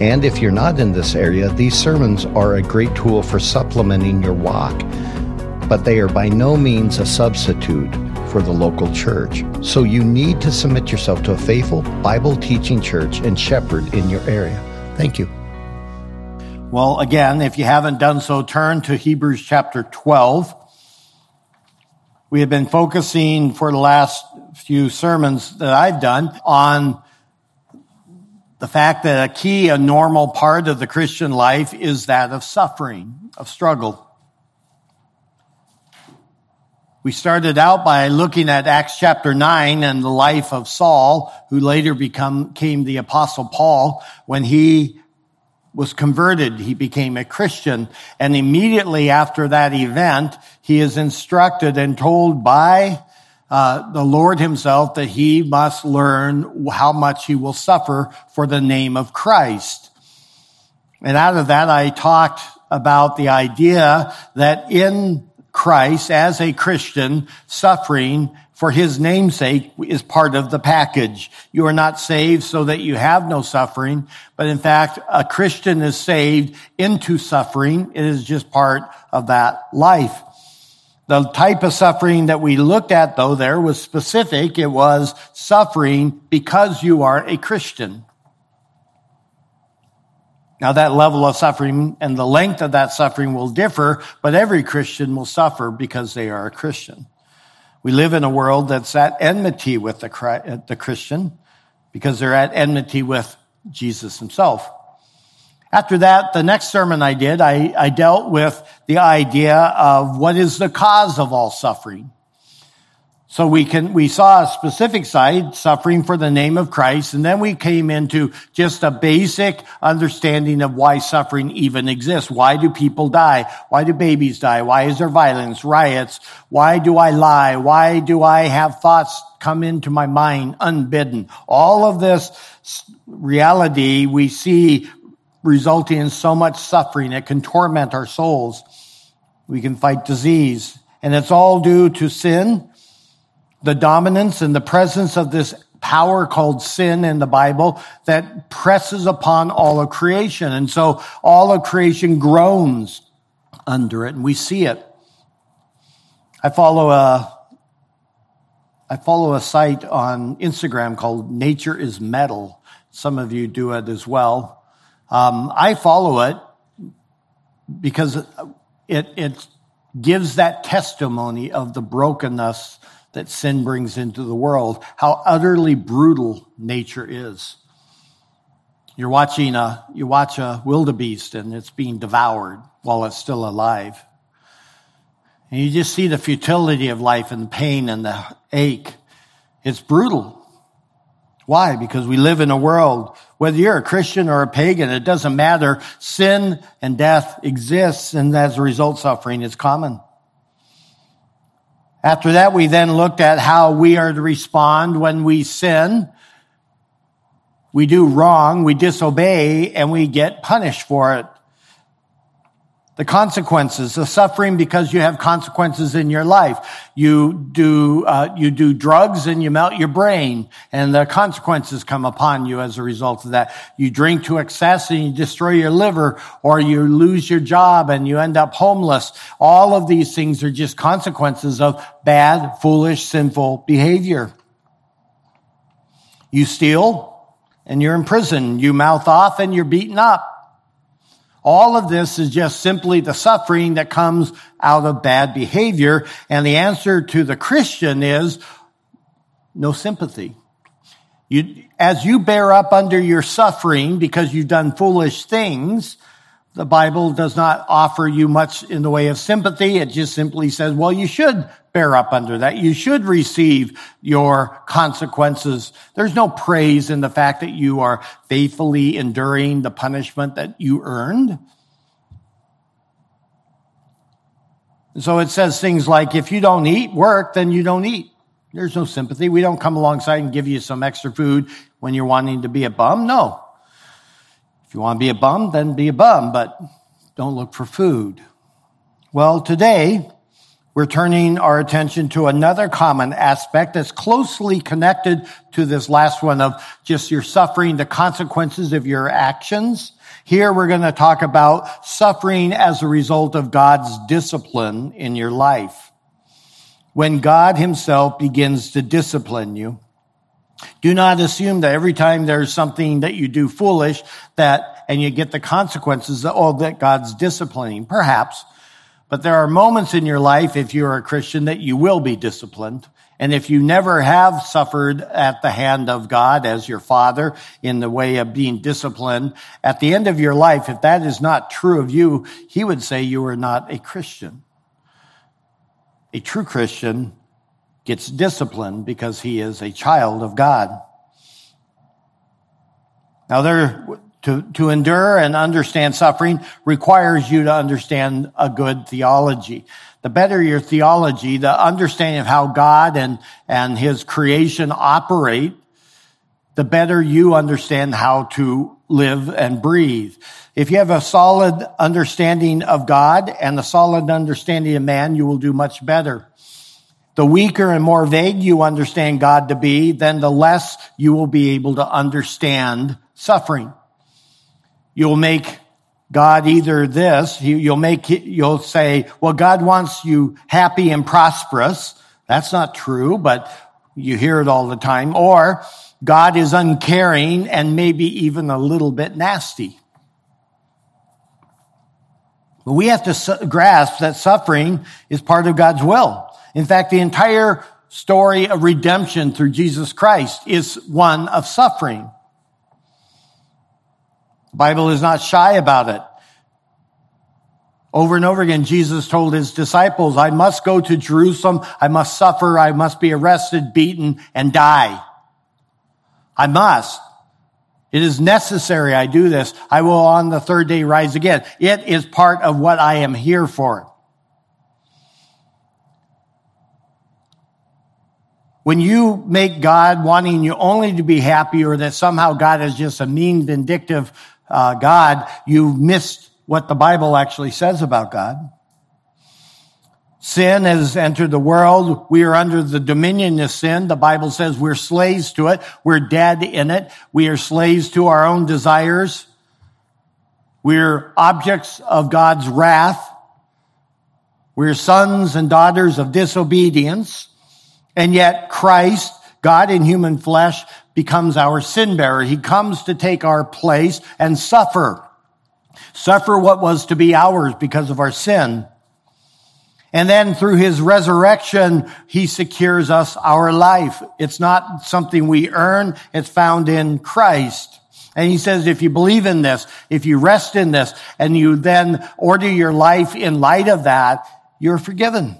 And if you're not in this area, these sermons are a great tool for supplementing your walk, but they are by no means a substitute for the local church. So you need to submit yourself to a faithful Bible teaching church and shepherd in your area. Thank you. Well, again, if you haven't done so, turn to Hebrews chapter 12. We have been focusing for the last few sermons that I've done on the fact that a key, a normal part of the Christian life is that of suffering, of struggle. We started out by looking at Acts chapter 9 and the life of Saul, who later become, became the apostle Paul when he was converted. He became a Christian. And immediately after that event, he is instructed and told by uh, the Lord himself that he must learn how much he will suffer for the name of Christ. And out of that, I talked about the idea that in Christ, as a Christian, suffering for his namesake is part of the package. You are not saved so that you have no suffering, but in fact, a Christian is saved into suffering. It is just part of that life. The type of suffering that we looked at though there was specific. It was suffering because you are a Christian. Now that level of suffering and the length of that suffering will differ, but every Christian will suffer because they are a Christian. We live in a world that's at enmity with the, Christian because they're at enmity with Jesus himself. After that, the next sermon I did, I, I dealt with the idea of what is the cause of all suffering. So we can, we saw a specific side, suffering for the name of Christ, and then we came into just a basic understanding of why suffering even exists. Why do people die? Why do babies die? Why is there violence, riots? Why do I lie? Why do I have thoughts come into my mind unbidden? All of this reality we see resulting in so much suffering. It can torment our souls. We can fight disease. And it's all due to sin, the dominance and the presence of this power called sin in the Bible that presses upon all of creation. And so all of creation groans under it and we see it. I follow a I follow a site on Instagram called Nature is Metal. Some of you do it as well. Um, I follow it because it, it gives that testimony of the brokenness that sin brings into the world, how utterly brutal nature is. You're watching a, you watch a wildebeest and it's being devoured while it's still alive. And you just see the futility of life and the pain and the ache. It's brutal. Why? Because we live in a world, whether you're a Christian or a pagan, it doesn't matter. Sin and death exists, and as a result, suffering is common. After that, we then looked at how we are to respond when we sin. We do wrong, we disobey, and we get punished for it the consequences, the suffering because you have consequences in your life. You do, uh, you do drugs and you melt your brain and the consequences come upon you as a result of that. You drink to excess and you destroy your liver or you lose your job and you end up homeless. All of these things are just consequences of bad, foolish, sinful behavior. You steal and you're in prison. You mouth off and you're beaten up. All of this is just simply the suffering that comes out of bad behavior. And the answer to the Christian is no sympathy. You, as you bear up under your suffering because you've done foolish things, the Bible does not offer you much in the way of sympathy. It just simply says, well, you should bear up under that. You should receive your consequences. There's no praise in the fact that you are faithfully enduring the punishment that you earned. So it says things like, if you don't eat work, then you don't eat. There's no sympathy. We don't come alongside and give you some extra food when you're wanting to be a bum. No. If you want to be a bum, then be a bum, but don't look for food. Well, today, we're turning our attention to another common aspect that's closely connected to this last one of just your suffering, the consequences of your actions. Here we're going to talk about suffering as a result of God's discipline in your life. When God himself begins to discipline you, do not assume that every time there's something that you do foolish that, and you get the consequences that, oh, that God's disciplining. Perhaps. But there are moments in your life, if you're a Christian, that you will be disciplined. And if you never have suffered at the hand of God as your father in the way of being disciplined, at the end of your life, if that is not true of you, he would say you are not a Christian. A true Christian gets disciplined because he is a child of God. Now there, to, to endure and understand suffering requires you to understand a good theology the better your theology, the understanding of how God and, and his creation operate, the better you understand how to live and breathe. If you have a solid understanding of God and a solid understanding of man, you will do much better. The weaker and more vague you understand God to be, then the less you will be able to understand suffering. You'll make God either this, you'll make you'll say, well, God wants you happy and prosperous. That's not true, but you hear it all the time. Or God is uncaring and maybe even a little bit nasty. But we have to grasp that suffering is part of God's will. In fact, the entire story of redemption through Jesus Christ is one of suffering. Bible is not shy about it. Over and over again, Jesus told his disciples, I must go to Jerusalem. I must suffer. I must be arrested, beaten, and die. I must. It is necessary I do this. I will on the third day rise again. It is part of what I am here for. When you make God wanting you only to be happy or that somehow God is just a mean, vindictive uh, God, you've missed what the Bible actually says about God. Sin has entered the world. We are under the dominion of sin. The Bible says we're slaves to it. We're dead in it. We are slaves to our own desires. We're objects of God's wrath. We're sons and daughters of disobedience. And yet Christ, God in human flesh, becomes our sin bearer. He comes to take our place and suffer. Suffer what was to be ours because of our sin. And then through his resurrection, he secures us our life. It's not something we earn. It's found in Christ. And he says, if you believe in this, if you rest in this, and you then order your life in light of that, you're forgiven.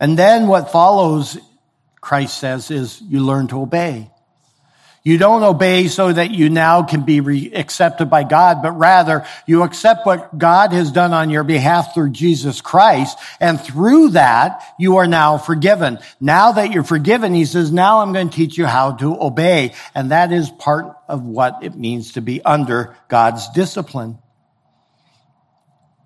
And then what follows Christ says is you learn to obey. You don't obey so that you now can be re- accepted by God, but rather you accept what God has done on your behalf through Jesus Christ. And through that, you are now forgiven. Now that you're forgiven, he says, now I'm going to teach you how to obey. And that is part of what it means to be under God's discipline.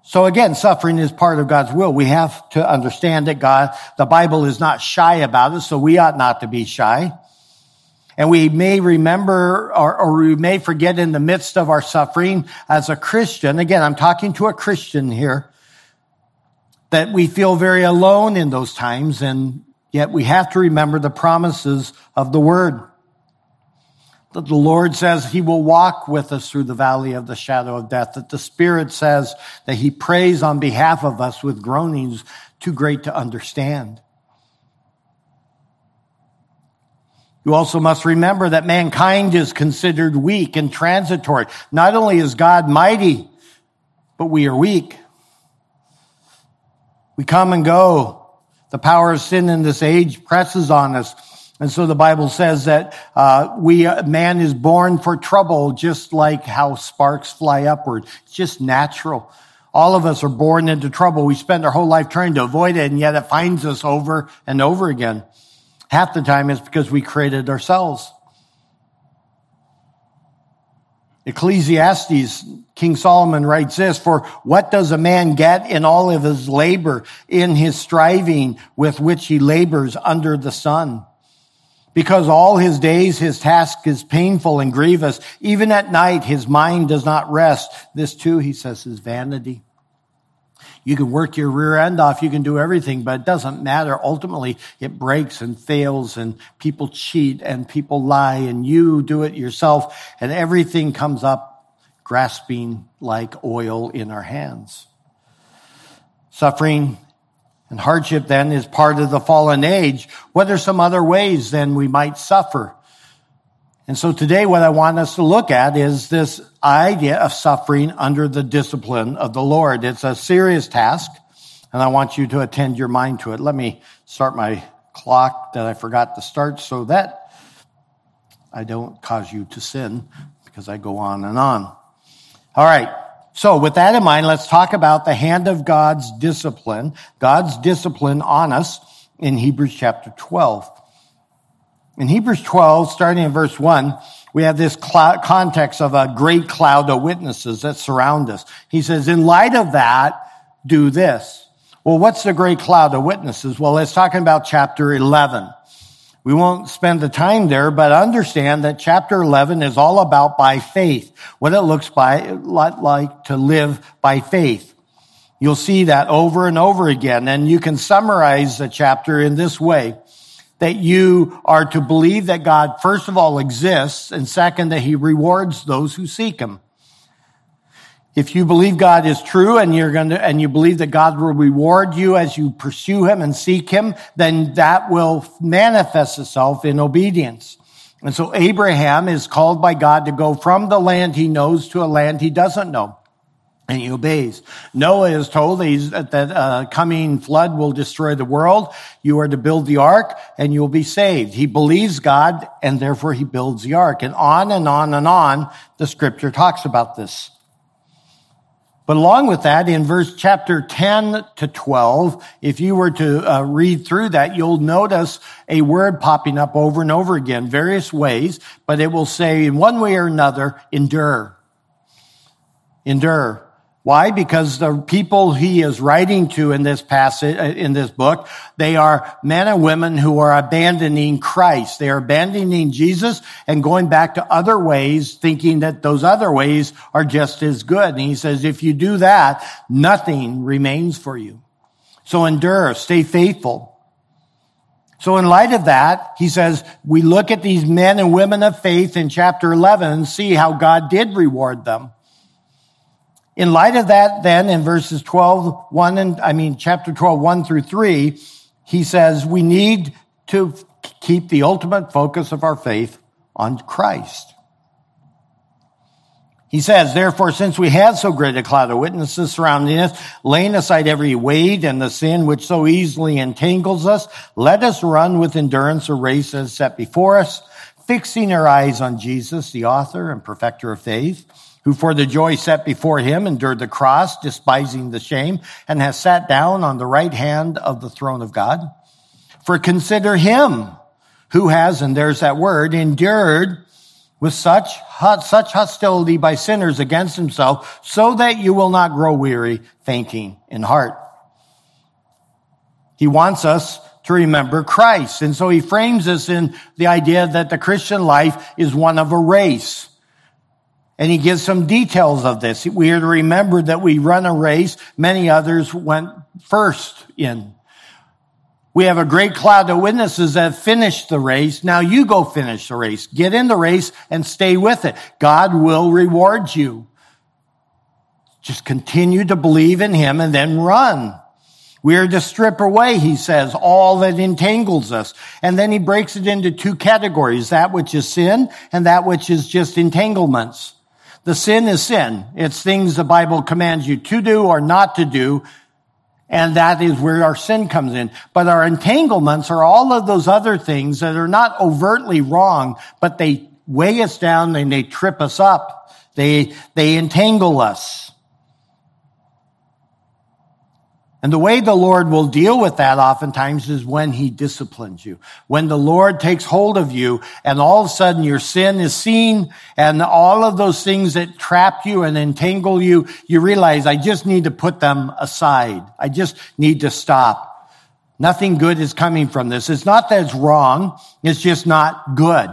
So again, suffering is part of God's will. We have to understand that God, the Bible is not shy about it, so we ought not to be shy. And we may remember or, or, we may forget in the midst of our suffering as a Christian, again, I'm talking to a Christian here, that we feel very alone in those times, and yet we have to remember the promises of the Word the Lord says he will walk with us through the valley of the shadow of death, that the Spirit says that he prays on behalf of us with groanings too great to understand. You also must remember that mankind is considered weak and transitory. Not only is God mighty, but we are weak. We come and go. The power of sin in this age presses on us. And so the Bible says that uh, we uh, man is born for trouble, just like how sparks fly upward. It's just natural. All of us are born into trouble. We spend our whole life trying to avoid it, and yet it finds us over and over again. Half the time it's because we created ourselves. Ecclesiastes, King Solomon writes this, for what does a man get in all of his labor, in his striving with which he labors under the sun? Because all his days his task is painful and grievous. Even at night his mind does not rest. This too, he says, is vanity. You can work your rear end off. You can do everything, but it doesn't matter. Ultimately, it breaks and fails and people cheat and people lie and you do it yourself and everything comes up grasping like oil in our hands. Suffering and hardship then is part of the fallen age. What are some other ways then we might suffer? And so today what I want us to look at is this idea of suffering under the discipline of the Lord. It's a serious task, and I want you to attend your mind to it. Let me start my clock that I forgot to start so that I don't cause you to sin because I go on and on. All right. So with that in mind, let's talk about the hand of God's discipline, God's discipline on us in Hebrews chapter 12. In Hebrews 12, starting in verse 1, we have this cloud, context of a great cloud of witnesses that surround us. He says, in light of that, do this. Well, what's the great cloud of witnesses? Well, it's talking about chapter 11. We won't spend the time there, but understand that chapter 11 is all about by faith, what it looks by, like to live by faith. You'll see that over and over again, and you can summarize the chapter in this way that you are to believe that God, first of all, exists, and second, that he rewards those who seek him. If you believe God is true and you're going to, and you believe that God will reward you as you pursue him and seek him, then that will manifest itself in obedience. And so Abraham is called by God to go from the land he knows to a land he doesn't know and he obeys. Noah is told that a uh, coming flood will destroy the world. You are to build the ark and you will be saved. He believes God and therefore he builds the ark. And on and on and on, the scripture talks about this. But along with that, in verse chapter 10 to 12, if you were to uh, read through that, you'll notice a word popping up over and over again, various ways, but it will say in one way or another, endure. Endure. Why? Because the people he is writing to in this passage, uh, in this book, they are men and women who are abandoning Christ. They are abandoning Jesus and going back to other ways, thinking that those other ways are just as good. And he says, if you do that, nothing remains for you. So endure, stay faithful. So in light of that, he says, we look at these men and women of faith in chapter 11 and see how God did reward them. In light of that, then in verses 12, 1 and, I mean, chapter 12, 1 through 3, he says we need to keep the ultimate focus of our faith on Christ. He says, therefore, since we have so great a cloud of witnesses surrounding us, laying aside every weight and the sin which so easily entangles us, let us run with endurance a race as set before us, fixing our eyes on Jesus, the author and perfecter of faith who for the joy set before him endured the cross, despising the shame, and has sat down on the right hand of the throne of God. For consider him who has, and there's that word, endured with such, such hostility by sinners against himself, so that you will not grow weary, fainting in heart. He wants us to remember Christ. And so he frames this in the idea that the Christian life is one of a race. And he gives some details of this. We are to remember that we run a race. Many others went first in. We have a great cloud of witnesses that finished the race. Now you go finish the race. Get in the race and stay with it. God will reward you. Just continue to believe in him and then run. We are to strip away, he says, all that entangles us. And then he breaks it into two categories, that which is sin and that which is just entanglements. The sin is sin. It's things the Bible commands you to do or not to do. And that is where our sin comes in. But our entanglements are all of those other things that are not overtly wrong, but they weigh us down and they trip us up. They, they entangle us. And the way the Lord will deal with that oftentimes is when he disciplines you. When the Lord takes hold of you and all of a sudden your sin is seen and all of those things that trap you and entangle you, you realize I just need to put them aside. I just need to stop. Nothing good is coming from this. It's not that it's wrong. It's just not good.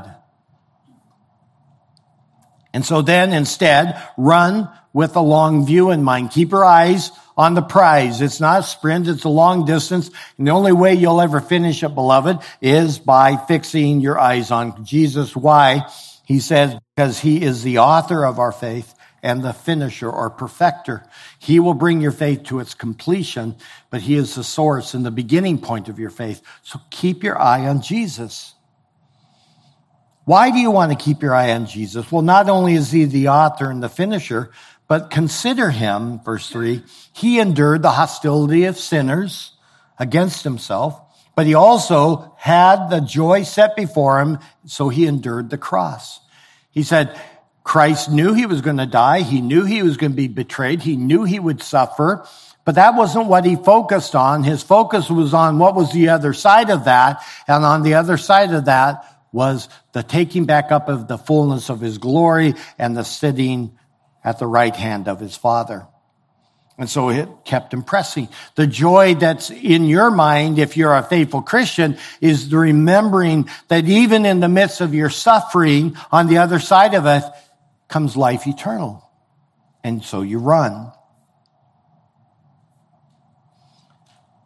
And so then instead, run with a long view in mind. Keep your eyes on the prize. It's not a sprint, it's a long distance. And the only way you'll ever finish it, beloved, is by fixing your eyes on Jesus. Why? He says, because he is the author of our faith and the finisher or perfecter. He will bring your faith to its completion, but he is the source and the beginning point of your faith. So keep your eye on Jesus. Why do you want to keep your eye on Jesus? Well, not only is he the author and the finisher, but consider him, verse three, he endured the hostility of sinners against himself, but he also had the joy set before him, so he endured the cross. He said, Christ knew he was going to die. He knew he was going to be betrayed. He knew he would suffer. But that wasn't what he focused on. His focus was on what was the other side of that. And on the other side of that was the taking back up of the fullness of his glory and the sitting at the right hand of his father. And so it kept impressing. The joy that's in your mind, if you're a faithful Christian, is the remembering that even in the midst of your suffering, on the other side of it comes life eternal. And so you run.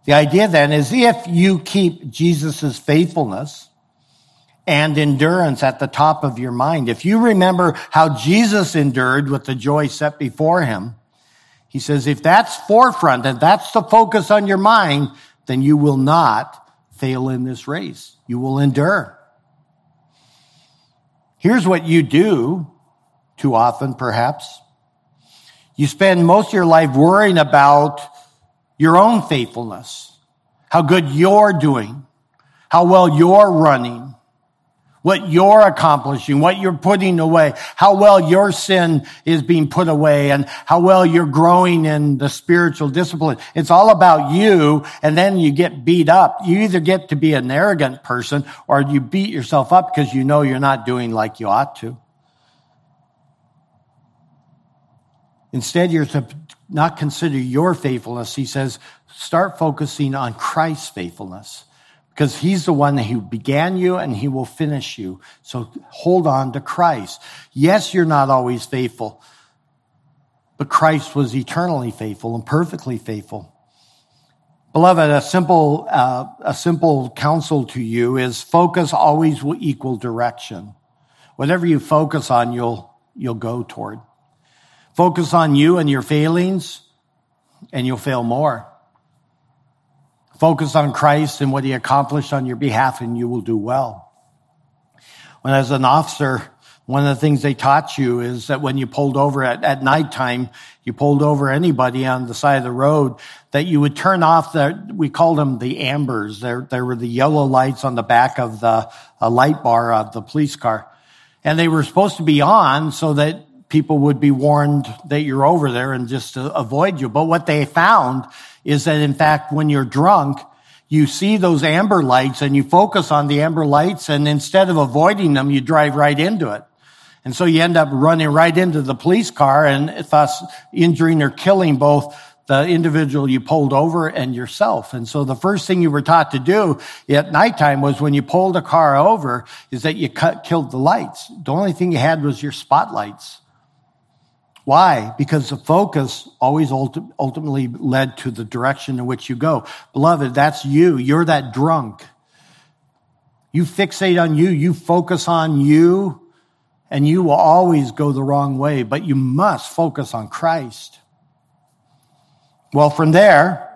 The idea then is if you keep Jesus' faithfulness, and endurance at the top of your mind. If you remember how Jesus endured with the joy set before him, he says, if that's forefront and that's the focus on your mind, then you will not fail in this race. You will endure. Here's what you do too often, perhaps. You spend most of your life worrying about your own faithfulness, how good you're doing, how well you're running, what you're accomplishing, what you're putting away, how well your sin is being put away, and how well you're growing in the spiritual discipline. It's all about you, and then you get beat up. You either get to be an arrogant person, or you beat yourself up because you know you're not doing like you ought to. Instead, you're to not consider your faithfulness. He says, start focusing on Christ's faithfulness because he's the one who began you and he will finish you. So hold on to Christ. Yes, you're not always faithful, but Christ was eternally faithful and perfectly faithful. Beloved, a simple, uh, a simple counsel to you is focus always will equal direction. Whatever you focus on, you'll, you'll go toward. Focus on you and your failings and you'll fail more. Focus on Christ and what he accomplished on your behalf and you will do well. When as an officer, one of the things they taught you is that when you pulled over at, at nighttime, you pulled over anybody on the side of the road, that you would turn off the, we called them the ambers. There, there were the yellow lights on the back of the light bar of the police car. And they were supposed to be on so that people would be warned that you're over there and just avoid you. But what they found is that in fact, when you're drunk, you see those amber lights and you focus on the amber lights and instead of avoiding them, you drive right into it. And so you end up running right into the police car and thus injuring or killing both the individual you pulled over and yourself. And so the first thing you were taught to do at nighttime was when you pulled a car over is that you cut, killed the lights. The only thing you had was your spotlights. Why? Because the focus always ultimately led to the direction in which you go. Beloved, that's you. You're that drunk. You fixate on you, you focus on you, and you will always go the wrong way, but you must focus on Christ. Well, from there,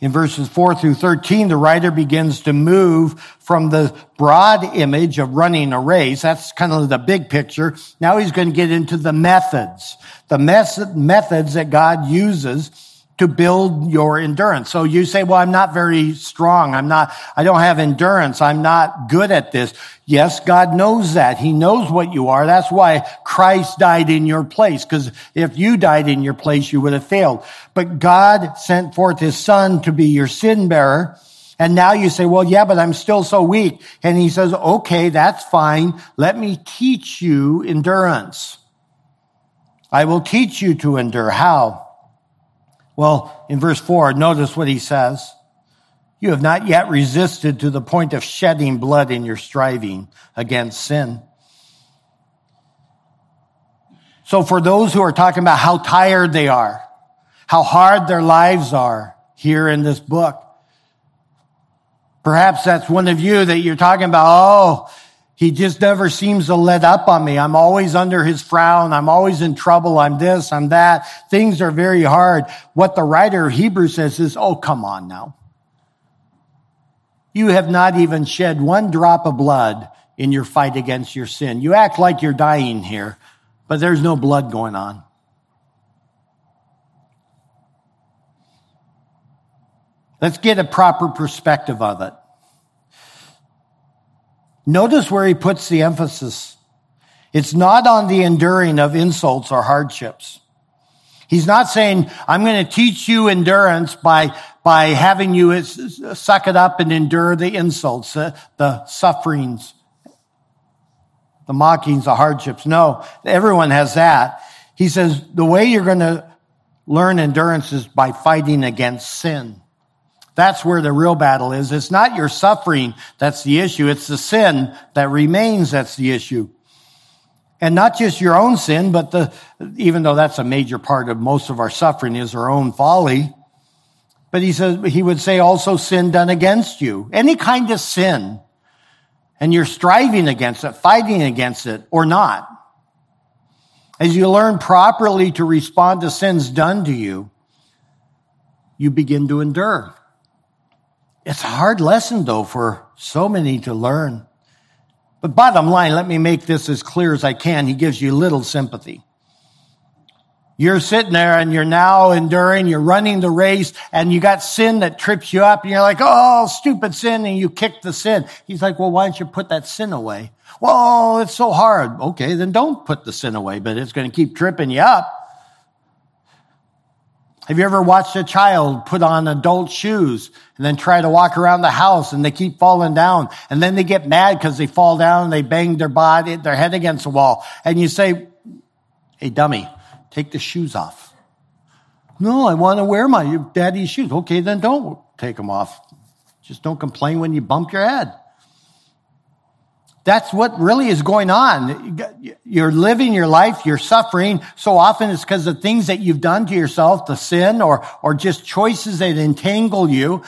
in verses 4 through 13, the writer begins to move from the broad image of running a race. That's kind of the big picture. Now he's going to get into the methods, the methods that God uses to build your endurance. So you say, well, I'm not very strong. I'm not, I don't have endurance. I'm not good at this. Yes, God knows that. He knows what you are. That's why Christ died in your place. Because if you died in your place, you would have failed. But God sent forth his son to be your sin bearer. And now you say, well, yeah, but I'm still so weak. And he says, okay, that's fine. Let me teach you endurance. I will teach you to endure. How? Well, in verse 4, notice what he says. You have not yet resisted to the point of shedding blood in your striving against sin. So for those who are talking about how tired they are, how hard their lives are here in this book, perhaps that's one of you that you're talking about, oh, he just never seems to let up on me. I'm always under his frown. I'm always in trouble. I'm this, I'm that. Things are very hard. What the writer of Hebrews says is, oh, come on now. You have not even shed one drop of blood in your fight against your sin. You act like you're dying here, but there's no blood going on. Let's get a proper perspective of it. Notice where he puts the emphasis. It's not on the enduring of insults or hardships. He's not saying, I'm going to teach you endurance by, by having you suck it up and endure the insults, the, the sufferings, the mockings, the hardships. No, everyone has that. He says, the way you're going to learn endurance is by fighting against sin. That's where the real battle is. It's not your suffering that's the issue. It's the sin that remains that's the issue. And not just your own sin, but the, even though that's a major part of most of our suffering is our own folly. But he says, he would say also sin done against you. Any kind of sin. And you're striving against it, fighting against it, or not. As you learn properly to respond to sins done to you, you begin to endure. It's a hard lesson, though, for so many to learn. But bottom line, let me make this as clear as I can. He gives you little sympathy. You're sitting there and you're now enduring, you're running the race, and you got sin that trips you up, and you're like, oh, stupid sin, and you kick the sin. He's like, well, why don't you put that sin away? Well, it's so hard. Okay, then don't put the sin away, but it's going to keep tripping you up. Have you ever watched a child put on adult shoes and then try to walk around the house and they keep falling down and then they get mad because they fall down and they bang their body, their head against the wall. And you say, Hey, dummy, take the shoes off. No, I want to wear my daddy's shoes. Okay, then don't take them off. Just don't complain when you bump your head. That's what really is going on. You're living your life, you're suffering. So often it's because of things that you've done to yourself, the sin or, or just choices that entangle you.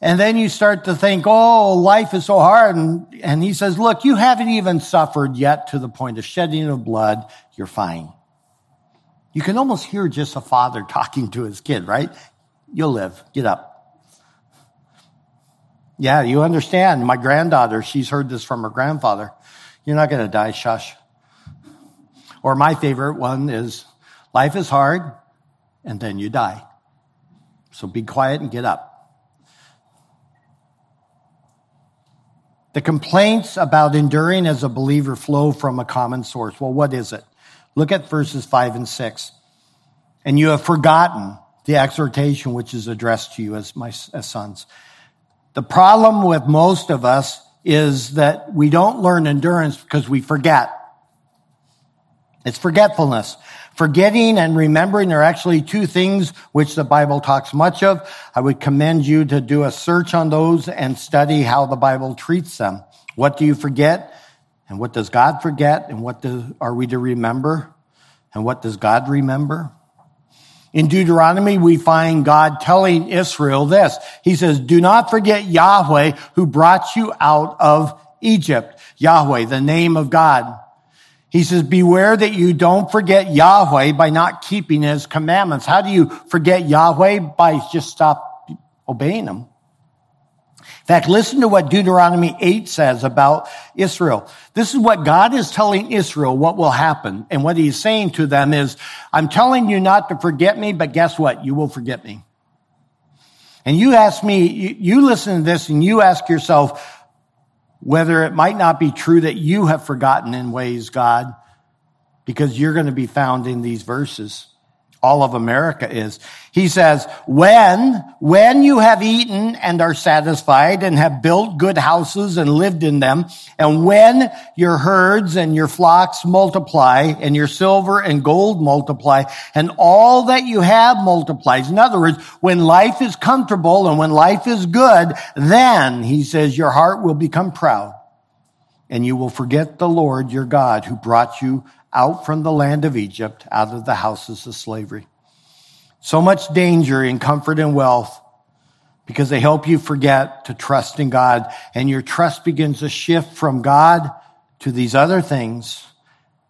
And then you start to think, oh, life is so hard. And, and he says, look, you haven't even suffered yet to the point of shedding of blood. You're fine. You can almost hear just a father talking to his kid, right? You'll live. Get up. Yeah, you understand. My granddaughter, she's heard this from her grandfather. You're not going to die, shush. Or my favorite one is life is hard and then you die. So be quiet and get up. The complaints about enduring as a believer flow from a common source. Well, what is it? Look at verses five and six. And you have forgotten the exhortation which is addressed to you as my as sons. The problem with most of us is that we don't learn endurance because we forget. It's forgetfulness. Forgetting and remembering are actually two things which the Bible talks much of. I would commend you to do a search on those and study how the Bible treats them. What do you forget? And what does God forget? And what do, are we to remember? And what does God remember? In Deuteronomy, we find God telling Israel this. He says, do not forget Yahweh who brought you out of Egypt. Yahweh, the name of God. He says, beware that you don't forget Yahweh by not keeping his commandments. How do you forget Yahweh? By just stop obeying him. Fact, listen to what Deuteronomy 8 says about Israel. This is what God is telling Israel what will happen. And what he's saying to them is, I'm telling you not to forget me, but guess what? You will forget me. And you ask me, you listen to this and you ask yourself whether it might not be true that you have forgotten in ways, God, because you're going to be found in these verses all of America is. He says, when, when you have eaten and are satisfied and have built good houses and lived in them, and when your herds and your flocks multiply and your silver and gold multiply and all that you have multiplies. In other words, when life is comfortable and when life is good, then he says your heart will become proud and you will forget the Lord your God who brought you out from the land of Egypt, out of the houses of slavery. So much danger in comfort and wealth because they help you forget to trust in God and your trust begins to shift from God to these other things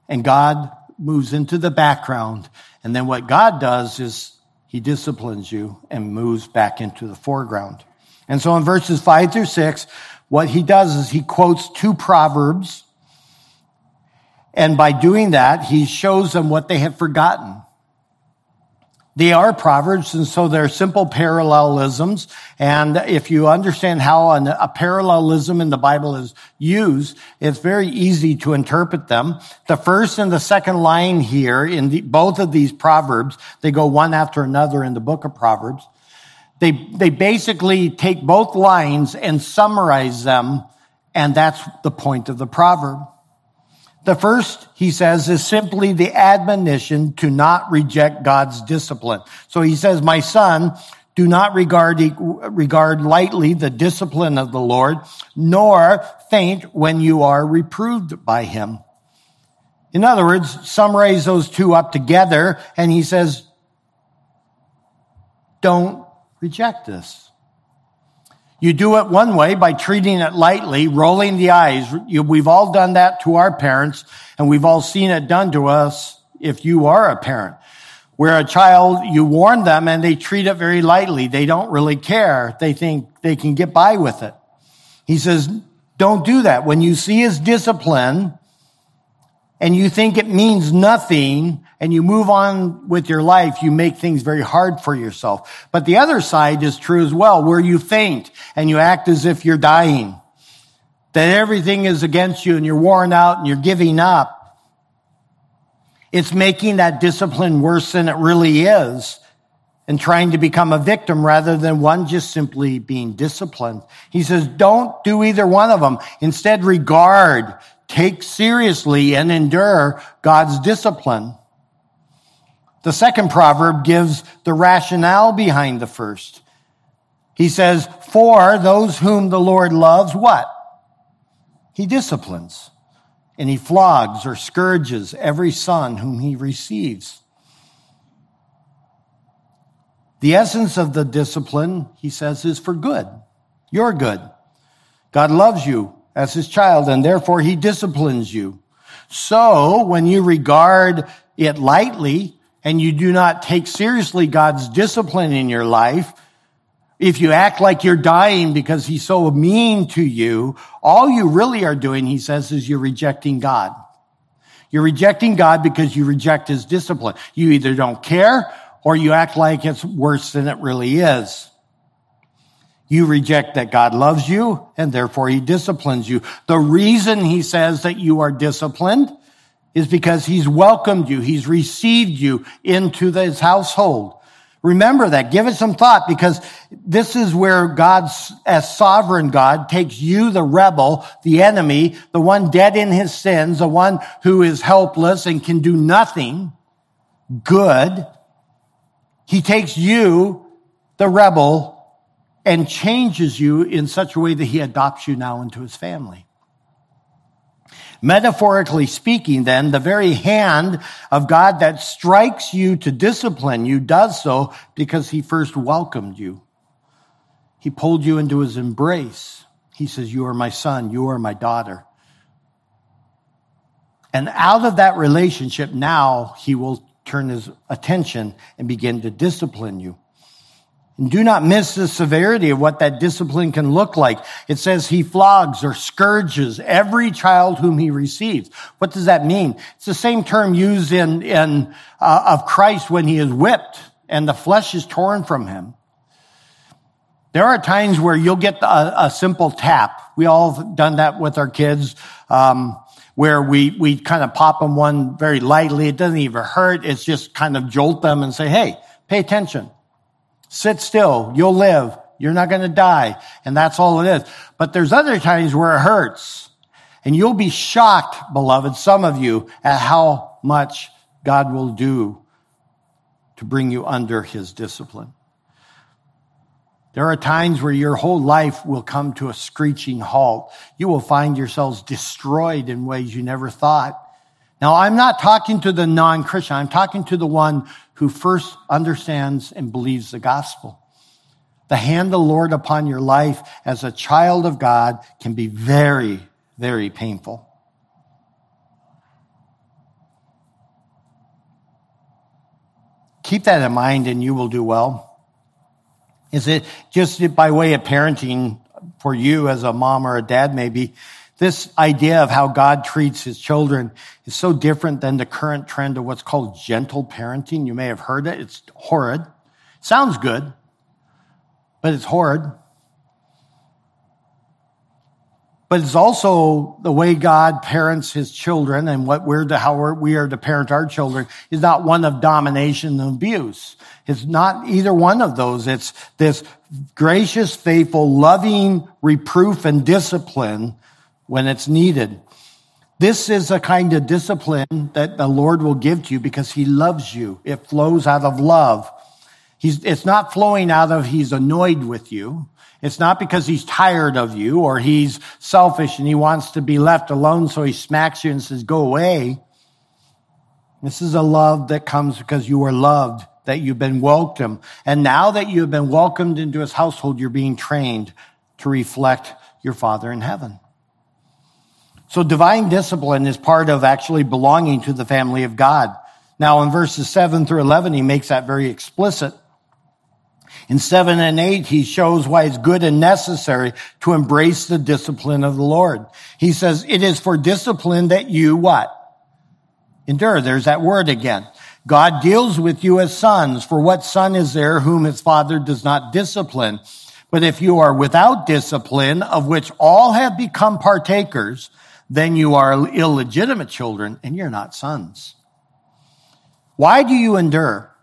and God moves into the background. And then what God does is he disciplines you and moves back into the foreground. And so in verses five through six, what he does is he quotes two proverbs and by doing that, he shows them what they have forgotten. They are proverbs, and so they're simple parallelisms. And if you understand how an, a parallelism in the Bible is used, it's very easy to interpret them. The first and the second line here in the, both of these proverbs, they go one after another in the book of Proverbs. They, they basically take both lines and summarize them, and that's the point of the proverb. The first, he says, is simply the admonition to not reject God's discipline. So he says, my son, do not regard, regard lightly the discipline of the Lord, nor faint when you are reproved by him. In other words, summarize those two up together, and he says, don't reject this. You do it one way by treating it lightly, rolling the eyes. we've all done that to our parents, and we've all seen it done to us if you are a parent. Where a child, you warn them and they treat it very lightly. They don't really care. They think they can get by with it. He says, don't do that. When you see his discipline, and you think it means nothing and you move on with your life, you make things very hard for yourself. But the other side is true as well, where you faint and you act as if you're dying. That everything is against you and you're worn out and you're giving up. It's making that discipline worse than it really is and trying to become a victim rather than one just simply being disciplined. He says, don't do either one of them. Instead, regard take seriously and endure God's discipline. The second proverb gives the rationale behind the first. He says, for those whom the Lord loves, what? He disciplines and he flogs or scourges every son whom he receives. The essence of the discipline, he says, is for good. You're good. God loves you as his child, and therefore he disciplines you. So when you regard it lightly and you do not take seriously God's discipline in your life, if you act like you're dying because he's so mean to you, all you really are doing, he says, is you're rejecting God. You're rejecting God because you reject his discipline. You either don't care or you act like it's worse than it really is. You reject that God loves you and therefore he disciplines you. The reason he says that you are disciplined is because he's welcomed you. He's received you into his household. Remember that. Give it some thought because this is where God's, as sovereign God, takes you, the rebel, the enemy, the one dead in his sins, the one who is helpless and can do nothing good. He takes you, the rebel, and changes you in such a way that he adopts you now into his family. Metaphorically speaking, then, the very hand of God that strikes you to discipline you does so because he first welcomed you. He pulled you into his embrace. He says, You are my son, you are my daughter. And out of that relationship, now he will turn his attention and begin to discipline you. Do not miss the severity of what that discipline can look like. It says he flogs or scourges every child whom he receives. What does that mean? It's the same term used in, in uh, of Christ when he is whipped and the flesh is torn from him. There are times where you'll get a, a simple tap. We all have done that with our kids, um, where we, we kind of pop them one very lightly. It doesn't even hurt. It's just kind of jolt them and say, Hey, pay attention. Sit still. You'll live. You're not going to die. And that's all it is. But there's other times where it hurts. And you'll be shocked, beloved, some of you, at how much God will do to bring you under his discipline. There are times where your whole life will come to a screeching halt. You will find yourselves destroyed in ways you never thought. Now, I'm not talking to the non-Christian. I'm talking to the one who first understands and believes the gospel. The hand of the Lord upon your life as a child of God can be very, very painful. Keep that in mind and you will do well. Is it just by way of parenting for you as a mom or a dad, maybe? This idea of how God treats his children is so different than the current trend of what's called gentle parenting. You may have heard it. It's horrid. Sounds good, but it's horrid. But it's also the way God parents his children and what we're to, how we're, we are to parent our children is not one of domination and abuse. It's not either one of those. It's this gracious, faithful, loving reproof and discipline when it's needed. This is a kind of discipline that the Lord will give to you because he loves you. It flows out of love. He's, it's not flowing out of he's annoyed with you. It's not because he's tired of you or he's selfish and he wants to be left alone so he smacks you and says, go away. This is a love that comes because you are loved, that you've been welcomed. And now that you have been welcomed into his household, you're being trained to reflect your Father in heaven. So divine discipline is part of actually belonging to the family of God. Now in verses 7 through 11, he makes that very explicit. In 7 and 8, he shows why it's good and necessary to embrace the discipline of the Lord. He says, it is for discipline that you what? Endure. There's that word again. God deals with you as sons. For what son is there whom his father does not discipline? But if you are without discipline, of which all have become partakers, then you are illegitimate children and you're not sons. Why do you endure?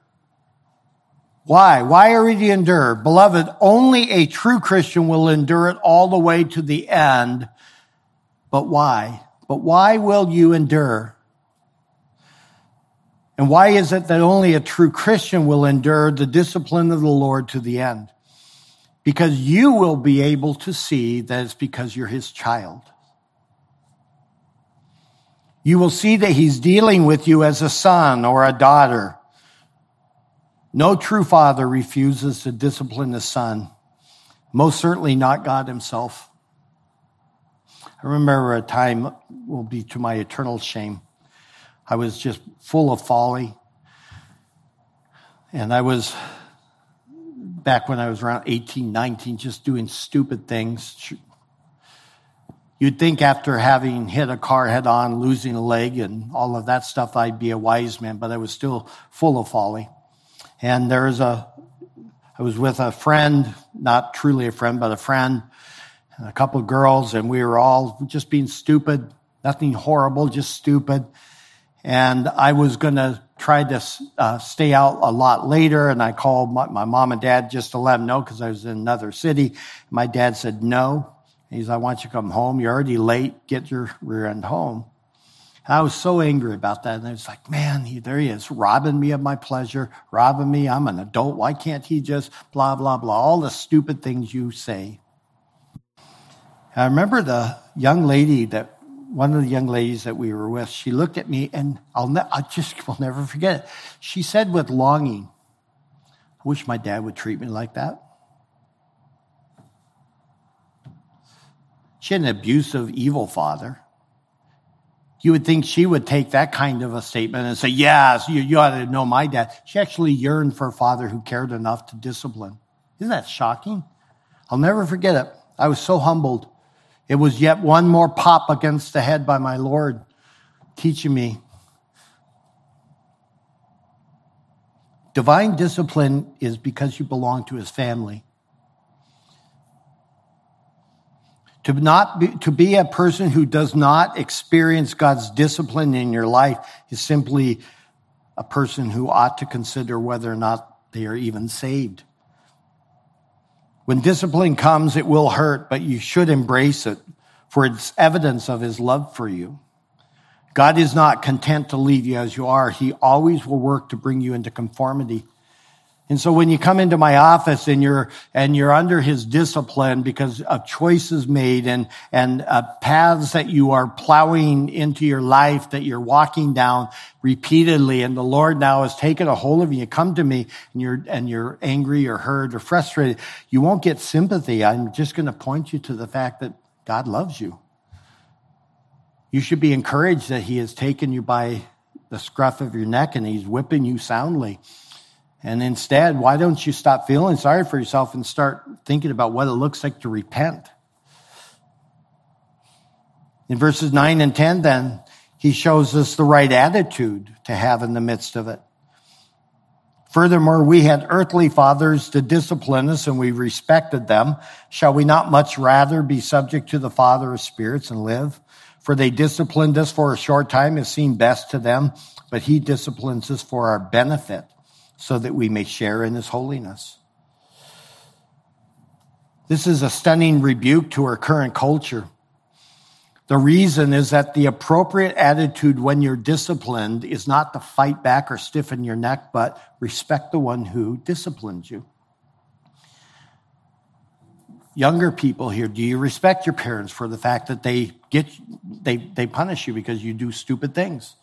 Why? Why are you to endure? Beloved, only a true Christian will endure it all the way to the end. But why? But why will you endure? And why is it that only a true Christian will endure the discipline of the Lord to the end? Because you will be able to see that it's because you're his child you will see that he's dealing with you as a son or a daughter. No true father refuses to discipline his son. Most certainly not God himself. I remember a time will be to my eternal shame. I was just full of folly. And I was back when I was around 18, 19, just doing stupid things, You'd think after having hit a car head on, losing a leg and all of that stuff, I'd be a wise man, but I was still full of folly. And there's a, I was with a friend, not truly a friend, but a friend, and a couple of girls, and we were all just being stupid, nothing horrible, just stupid. And I was going to try to uh, stay out a lot later, and I called my, my mom and dad just to let them know because I was in another city. My dad said no. He says, I want you to come home. You're already late. Get your rear end home. And I was so angry about that. And I was like, man, he, there he is, robbing me of my pleasure, robbing me. I'm an adult. Why can't he just blah, blah, blah, all the stupid things you say. And I remember the young lady that, one of the young ladies that we were with, she looked at me and I'll ne- I just will never forget it. She said with longing, I wish my dad would treat me like that. She had an abusive, evil father. You would think she would take that kind of a statement and say, Yes, you, you ought to know my dad. She actually yearned for a father who cared enough to discipline. Isn't that shocking? I'll never forget it. I was so humbled. It was yet one more pop against the head by my Lord, teaching me. Divine discipline is because you belong to his family. To not be, to be a person who does not experience God's discipline in your life is simply a person who ought to consider whether or not they are even saved. When discipline comes, it will hurt, but you should embrace it, for it's evidence of his love for you. God is not content to leave you as you are. He always will work to bring you into conformity and so when you come into my office and you're, and you're under his discipline because of choices made and, and uh, paths that you are plowing into your life that you're walking down repeatedly and the Lord now has taken a hold of you, you come to me and you're, and you're angry or hurt or frustrated, you won't get sympathy. I'm just going to point you to the fact that God loves you. You should be encouraged that he has taken you by the scruff of your neck and he's whipping you soundly. And instead, why don't you stop feeling sorry for yourself and start thinking about what it looks like to repent? In verses 9 and 10, then, he shows us the right attitude to have in the midst of it. Furthermore, we had earthly fathers to discipline us and we respected them. Shall we not much rather be subject to the Father of spirits and live? For they disciplined us for a short time as seemed best to them, but he disciplines us for our benefit so that we may share in his holiness. This is a stunning rebuke to our current culture. The reason is that the appropriate attitude when you're disciplined is not to fight back or stiffen your neck, but respect the one who disciplines you. Younger people here, do you respect your parents for the fact that they get they they punish you because you do stupid things?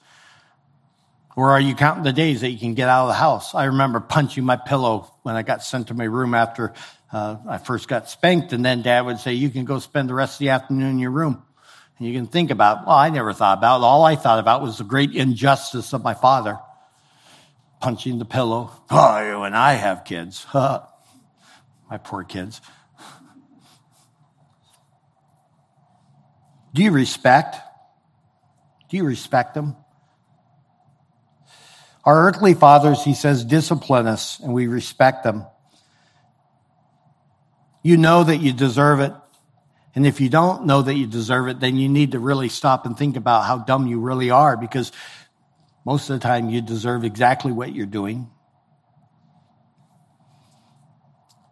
Or are you counting the days that you can get out of the house? I remember punching my pillow when I got sent to my room after uh, I first got spanked, and then dad would say, You can go spend the rest of the afternoon in your room. And you can think about, well, I never thought about it. All I thought about was the great injustice of my father punching the pillow. Oh, and I have kids. my poor kids. Do you respect? Do you respect them? Our earthly fathers, he says, discipline us and we respect them. You know that you deserve it. And if you don't know that you deserve it, then you need to really stop and think about how dumb you really are because most of the time you deserve exactly what you're doing.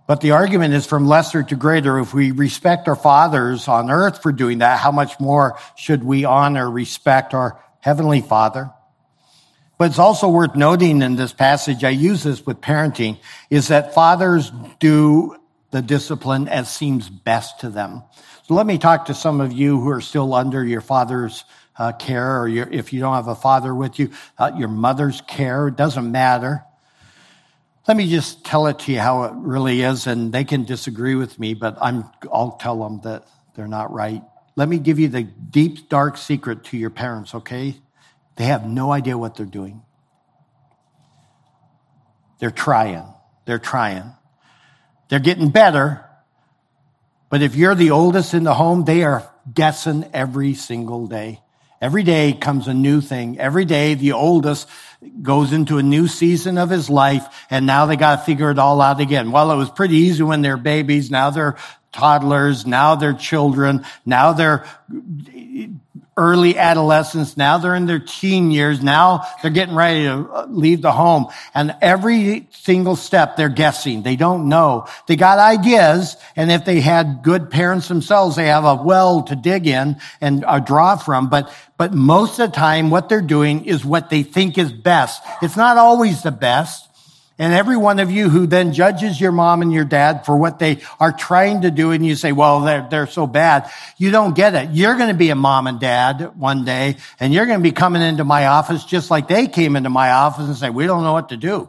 But the argument is from lesser to greater. If we respect our fathers on earth for doing that, how much more should we honor, respect our heavenly father? But it's also worth noting in this passage, I use this with parenting, is that fathers do the discipline as seems best to them. So let me talk to some of you who are still under your father's uh, care, or your, if you don't have a father with you, uh, your mother's care. It doesn't matter. Let me just tell it to you how it really is, and they can disagree with me, but I'm, I'll tell them that they're not right. Let me give you the deep, dark secret to your parents, okay? They have no idea what they're doing. They're trying. They're trying. They're getting better. But if you're the oldest in the home, they are guessing every single day. Every day comes a new thing. Every day the oldest goes into a new season of his life and now they got to figure it all out again. Well, it was pretty easy when they're babies. Now they're toddlers. Now they're children. Now they're early adolescence. Now they're in their teen years. Now they're getting ready to uh, leave the home. And every single step they're guessing. They don't know. They got ideas. And if they had good parents themselves, they have a well to dig in and uh, draw from. But, but most of the time what they're doing is what they think is best. It's not always the best. And every one of you who then judges your mom and your dad for what they are trying to do, and you say, well, they're, they're so bad, you don't get it. You're going to be a mom and dad one day, and you're going to be coming into my office just like they came into my office and say, we don't know what to do.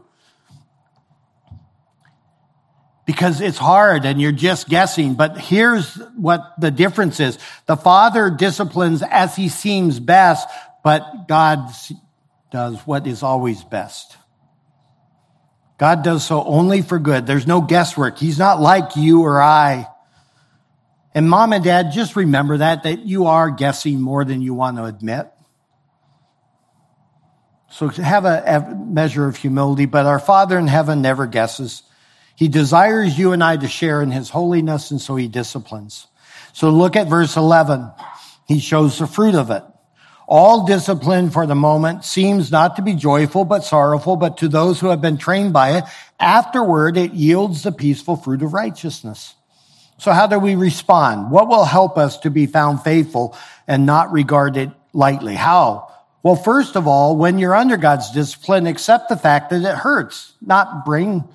Because it's hard and you're just guessing. But here's what the difference is. The father disciplines as he seems best, but God does what is always best. God does so only for good. There's no guesswork. He's not like you or I. And mom and dad, just remember that, that you are guessing more than you want to admit. So have a, measure of humility, but our Father in heaven never guesses. He desires you and I to share in his holiness, and so he disciplines. So look at verse 11. He shows the fruit of it. All discipline for the moment seems not to be joyful, but sorrowful, but to those who have been trained by it, afterward it yields the peaceful fruit of righteousness. So how do we respond? What will help us to be found faithful and not regarded lightly? How? Well, first of all, when you're under God's discipline, accept the fact that it hurts, not bring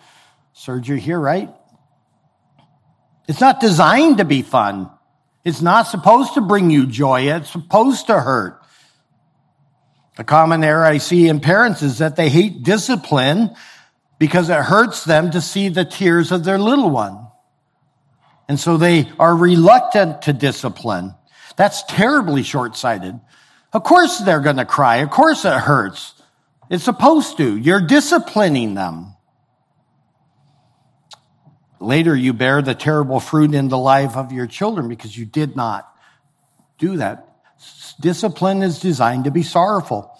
surgery here, right? It's not designed to be fun. It's not supposed to bring you joy. It's supposed to hurt. The common error I see in parents is that they hate discipline because it hurts them to see the tears of their little one. And so they are reluctant to discipline. That's terribly short-sighted. Of course they're going to cry. Of course it hurts. It's supposed to. You're disciplining them. Later, you bear the terrible fruit in the life of your children because you did not do that. Discipline is designed to be sorrowful.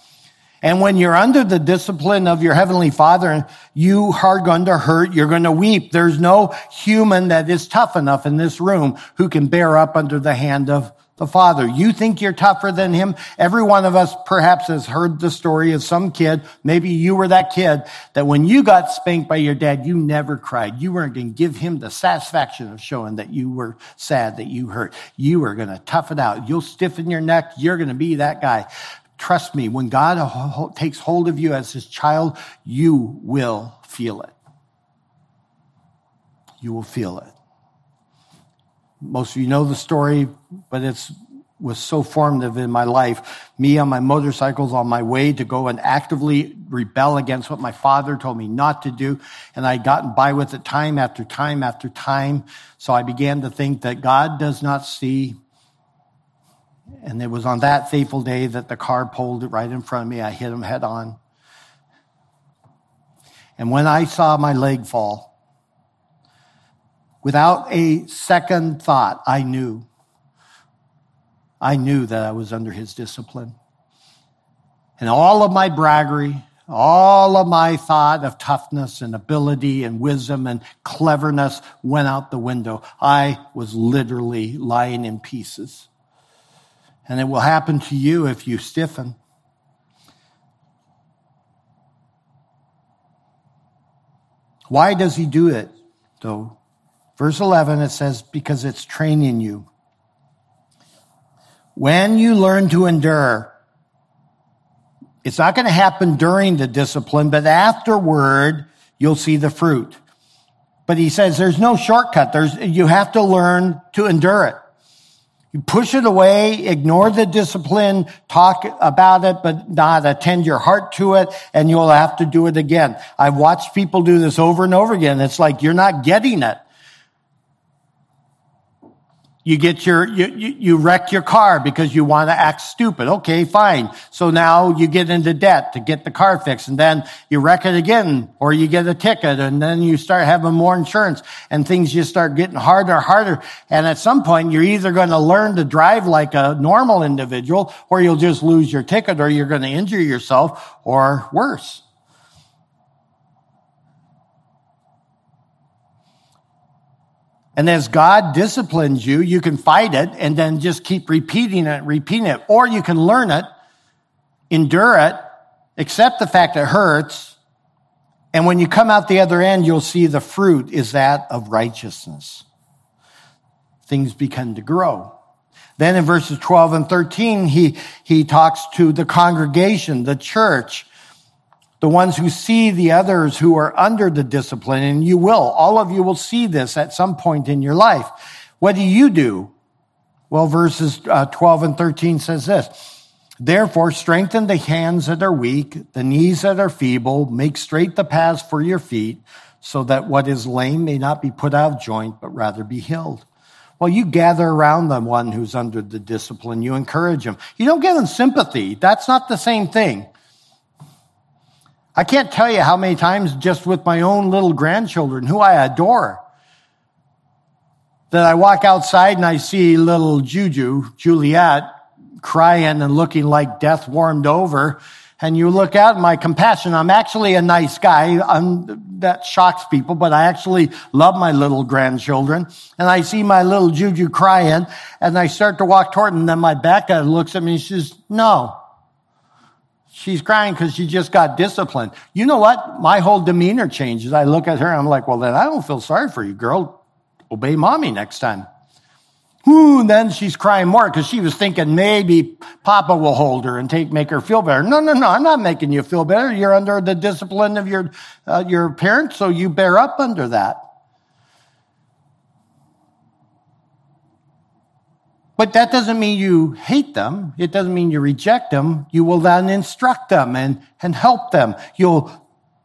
And when you're under the discipline of your heavenly father, you are going to hurt. You're going to weep. There's no human that is tough enough in this room who can bear up under the hand of the father. You think you're tougher than him? Every one of us perhaps has heard the story of some kid. Maybe you were that kid that when you got spanked by your dad, you never cried. You weren't going to give him the satisfaction of showing that you were sad, that you hurt. You were going to tough it out. You'll stiffen your neck. You're going to be that guy. Trust me, when God takes hold of you as his child, you will feel it. You will feel it. Most of you know the story, but it's was so formative in my life. Me on my motorcycles on my way to go and actively rebel against what my father told me not to do. And I'd gotten by with it time after time after time. So I began to think that God does not see and it was on that fateful day that the car pulled right in front of me. I hit him head on. And when I saw my leg fall, without a second thought, I knew. I knew that I was under his discipline. And all of my braggery, all of my thought of toughness and ability and wisdom and cleverness went out the window. I was literally lying in pieces. And it will happen to you if you stiffen. Why does he do it, though? Verse 11, it says, because it's training you. When you learn to endure, it's not going to happen during the discipline, but afterward, you'll see the fruit. But he says there's no shortcut. There's, you have to learn to endure it. You push it away, ignore the discipline, talk about it, but not attend your heart to it, and you'll have to do it again. I've watched people do this over and over again. It's like you're not getting it. You get your, you, you wreck your car because you want to act stupid. Okay, fine. So now you get into debt to get the car fixed and then you wreck it again or you get a ticket and then you start having more insurance and things just start getting harder, and harder. And at some point you're either going to learn to drive like a normal individual or you'll just lose your ticket or you're going to injure yourself or worse. And as God disciplines you, you can fight it and then just keep repeating it, repeating it. Or you can learn it, endure it, accept the fact it hurts. And when you come out the other end, you'll see the fruit is that of righteousness. Things begin to grow. Then in verses 12 and 13, he, he talks to the congregation, the church, the ones who see the others who are under the discipline, and you will, all of you will see this at some point in your life. What do you do? Well, verses uh, 12 and 13 says this. Therefore, strengthen the hands that are weak, the knees that are feeble, make straight the paths for your feet, so that what is lame may not be put out of joint, but rather be healed. Well, you gather around the one who's under the discipline. You encourage him. You don't give him sympathy. That's not the same thing. I can't tell you how many times just with my own little grandchildren who I adore that I walk outside and I see little Juju, Juliet, crying and looking like death warmed over. And you look at my compassion. I'm actually a nice guy. I'm, that shocks people, but I actually love my little grandchildren. And I see my little Juju crying and I start to walk toward him. And then my Becca looks at me and says, no. She's crying because she just got disciplined. You know what? My whole demeanor changes. I look at her and I'm like, well, then I don't feel sorry for you, girl. Obey mommy next time. Ooh, then she's crying more because she was thinking maybe Papa will hold her and take make her feel better. No, no, no, I'm not making you feel better. You're under the discipline of your uh, your parents, so you bear up under that. But that doesn't mean you hate them. It doesn't mean you reject them. You will then instruct them and, and help them. You'll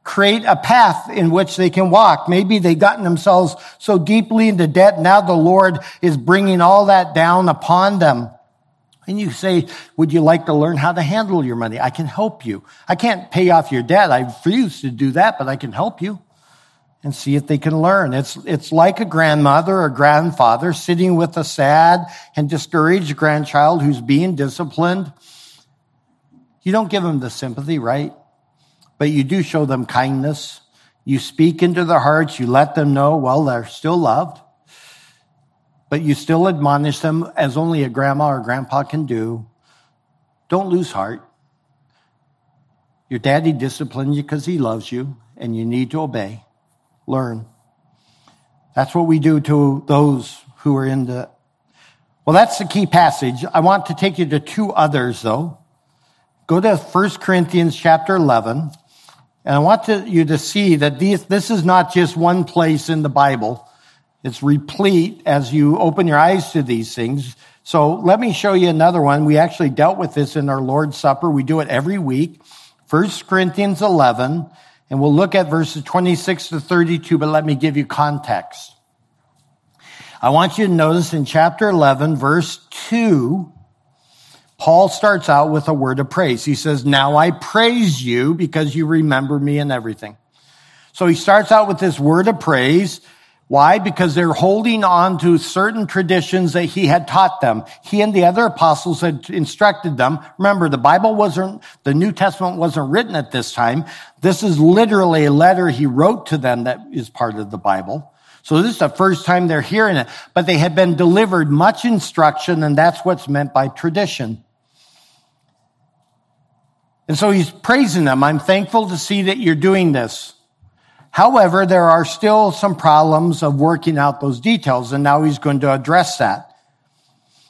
create a path in which they can walk. Maybe they've gotten themselves so deeply into debt. Now the Lord is bringing all that down upon them. And you say, would you like to learn how to handle your money? I can help you. I can't pay off your debt. I refuse to do that, but I can help you and see if they can learn. It's, it's like a grandmother or grandfather sitting with a sad and discouraged grandchild who's being disciplined. You don't give them the sympathy, right? but you do show them kindness. You speak into their hearts. You let them know, well, they're still loved, but you still admonish them as only a grandma or grandpa can do. Don't lose heart. Your daddy disciplined you because he loves you and you need to obey. Learn. That's what we do to those who are in the. Well, that's the key passage. I want to take you to two others though. Go to 1 Corinthians chapter 11. And I want to, you to see that these, this is not just one place in the Bible. It's replete as you open your eyes to these things. So let me show you another one. We actually dealt with this in our Lord's Supper. We do it every week. 1 Corinthians 11, and we'll look at verses 26 to 32, but let me give you context. I want you to notice in chapter 11, verse 2, Paul starts out with a word of praise. He says, Now I praise you because you remember me and everything. So he starts out with this word of praise. Why? Because they're holding on to certain traditions that he had taught them. He and the other apostles had instructed them. Remember, the Bible wasn't, the New Testament wasn't written at this time. This is literally a letter he wrote to them that is part of the Bible. So this is the first time they're hearing it, but they had been delivered much instruction, and that's what's meant by tradition. And so he's praising them. I'm thankful to see that you're doing this. However, there are still some problems of working out those details, and now he's going to address that.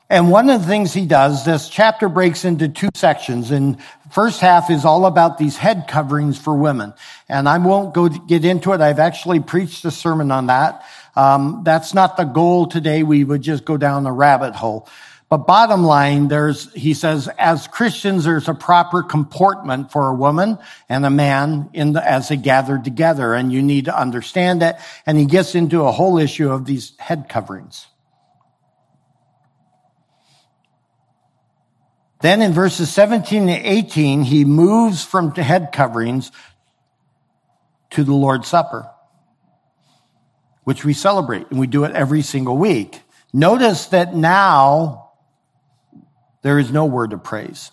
And one of the things he does, this chapter breaks into two sections, and first half is all about these head coverings for women. And I won't go get into it. I've actually preached a sermon on that. Um, that's not the goal today. We would just go down a rabbit hole. But bottom line, there's, he says, as Christians, there's a proper comportment for a woman and a man in the, as they gather together, and you need to understand it. And he gets into a whole issue of these head coverings. Then in verses 17 and 18, he moves from head coverings to the Lord's Supper, which we celebrate, and we do it every single week. Notice that now there is no word of praise.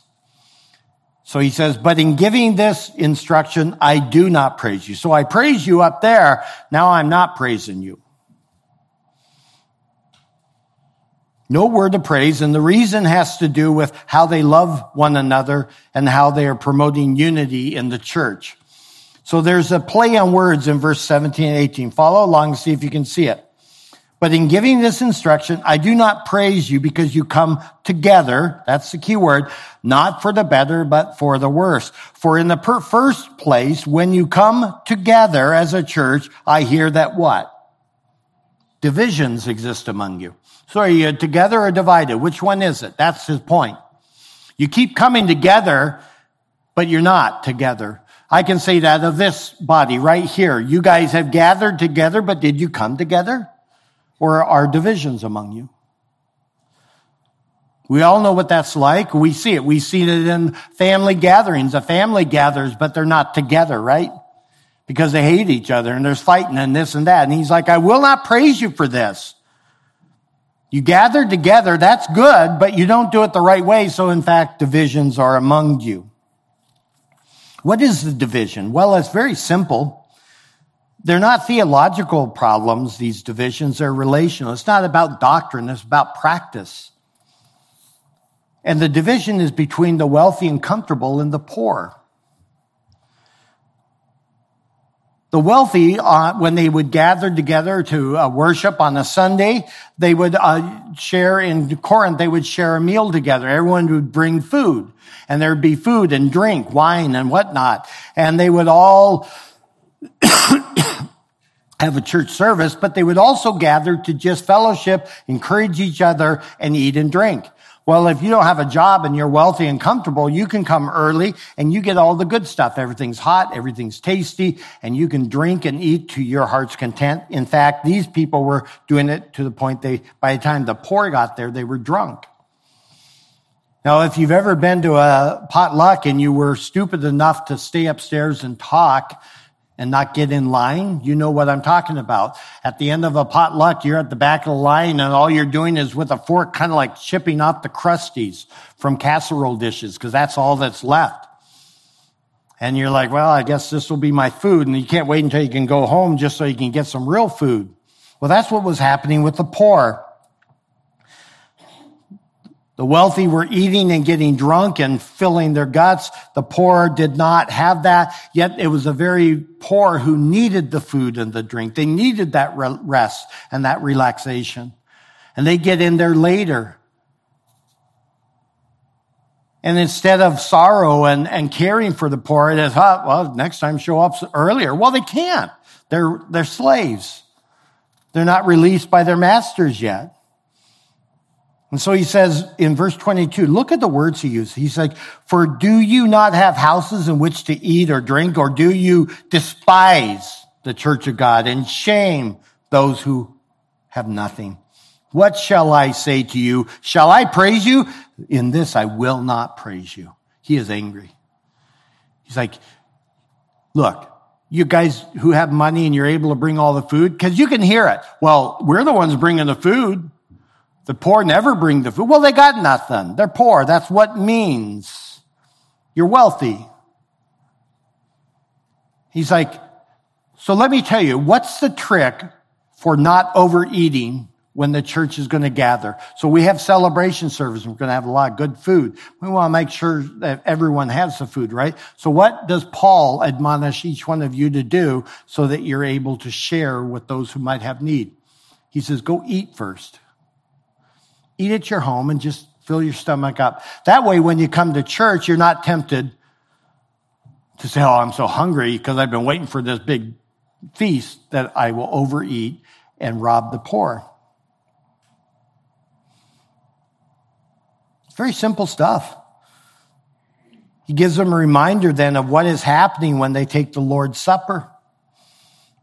So he says, but in giving this instruction, I do not praise you. So I praise you up there. Now I'm not praising you. No word of praise. And the reason has to do with how they love one another and how they are promoting unity in the church. So there's a play on words in verse 17 and 18. Follow along and see if you can see it. But in giving this instruction, I do not praise you because you come together. That's the key word. Not for the better, but for the worse. For in the per- first place, when you come together as a church, I hear that what? Divisions exist among you. So are you together or divided? Which one is it? That's his point. You keep coming together, but you're not together. I can say that of this body right here. You guys have gathered together, but did you come together? Or are divisions among you? We all know what that's like. We see it. We see it in family gatherings. A family gathers, but they're not together, right? Because they hate each other and there's fighting and this and that. And he's like, I will not praise you for this. You gather together, that's good, but you don't do it the right way. So in fact, divisions are among you. What is the division? Well, it's very simple. They're not theological problems, these divisions. They're relational. It's not about doctrine. It's about practice. And the division is between the wealthy and comfortable and the poor. The wealthy, uh, when they would gather together to uh, worship on a Sunday, they would uh, share in Corinth, they would share a meal together. Everyone would bring food and there'd be food and drink, wine and whatnot. And they would all have a church service, but they would also gather to just fellowship, encourage each other and eat and drink. Well, if you don't have a job and you're wealthy and comfortable, you can come early and you get all the good stuff. Everything's hot, everything's tasty, and you can drink and eat to your heart's content. In fact, these people were doing it to the point they, by the time the poor got there, they were drunk. Now, if you've ever been to a potluck and you were stupid enough to stay upstairs and talk, and not get in line, you know what I'm talking about. At the end of a potluck, you're at the back of the line and all you're doing is with a fork kind of like chipping off the crusties from casserole dishes because that's all that's left. And you're like, well, I guess this will be my food. And you can't wait until you can go home just so you can get some real food. Well, that's what was happening with the poor. The wealthy were eating and getting drunk and filling their guts. The poor did not have that. Yet it was the very poor who needed the food and the drink. They needed that rest and that relaxation. And they get in there later. And instead of sorrow and, and caring for the poor, it is, oh, well, next time show up earlier. Well, they can't. They're, they're slaves. They're not released by their masters yet. And so he says in verse 22, look at the words he uses. He's like, for do you not have houses in which to eat or drink, or do you despise the church of God and shame those who have nothing? What shall I say to you? Shall I praise you? In this I will not praise you. He is angry. He's like, look, you guys who have money and you're able to bring all the food, because you can hear it. Well, we're the ones bringing the food. The poor never bring the food. Well, they got nothing. They're poor. That's what means. You're wealthy. He's like, so let me tell you, what's the trick for not overeating when the church is going to gather? So we have celebration service. We're going to have a lot of good food. We want to make sure that everyone has the food, right? So what does Paul admonish each one of you to do so that you're able to share with those who might have need? He says, go eat first. Eat at your home and just fill your stomach up. That way, when you come to church, you're not tempted to say, Oh, I'm so hungry because I've been waiting for this big feast that I will overeat and rob the poor. Very simple stuff. He gives them a reminder then of what is happening when they take the Lord's Supper.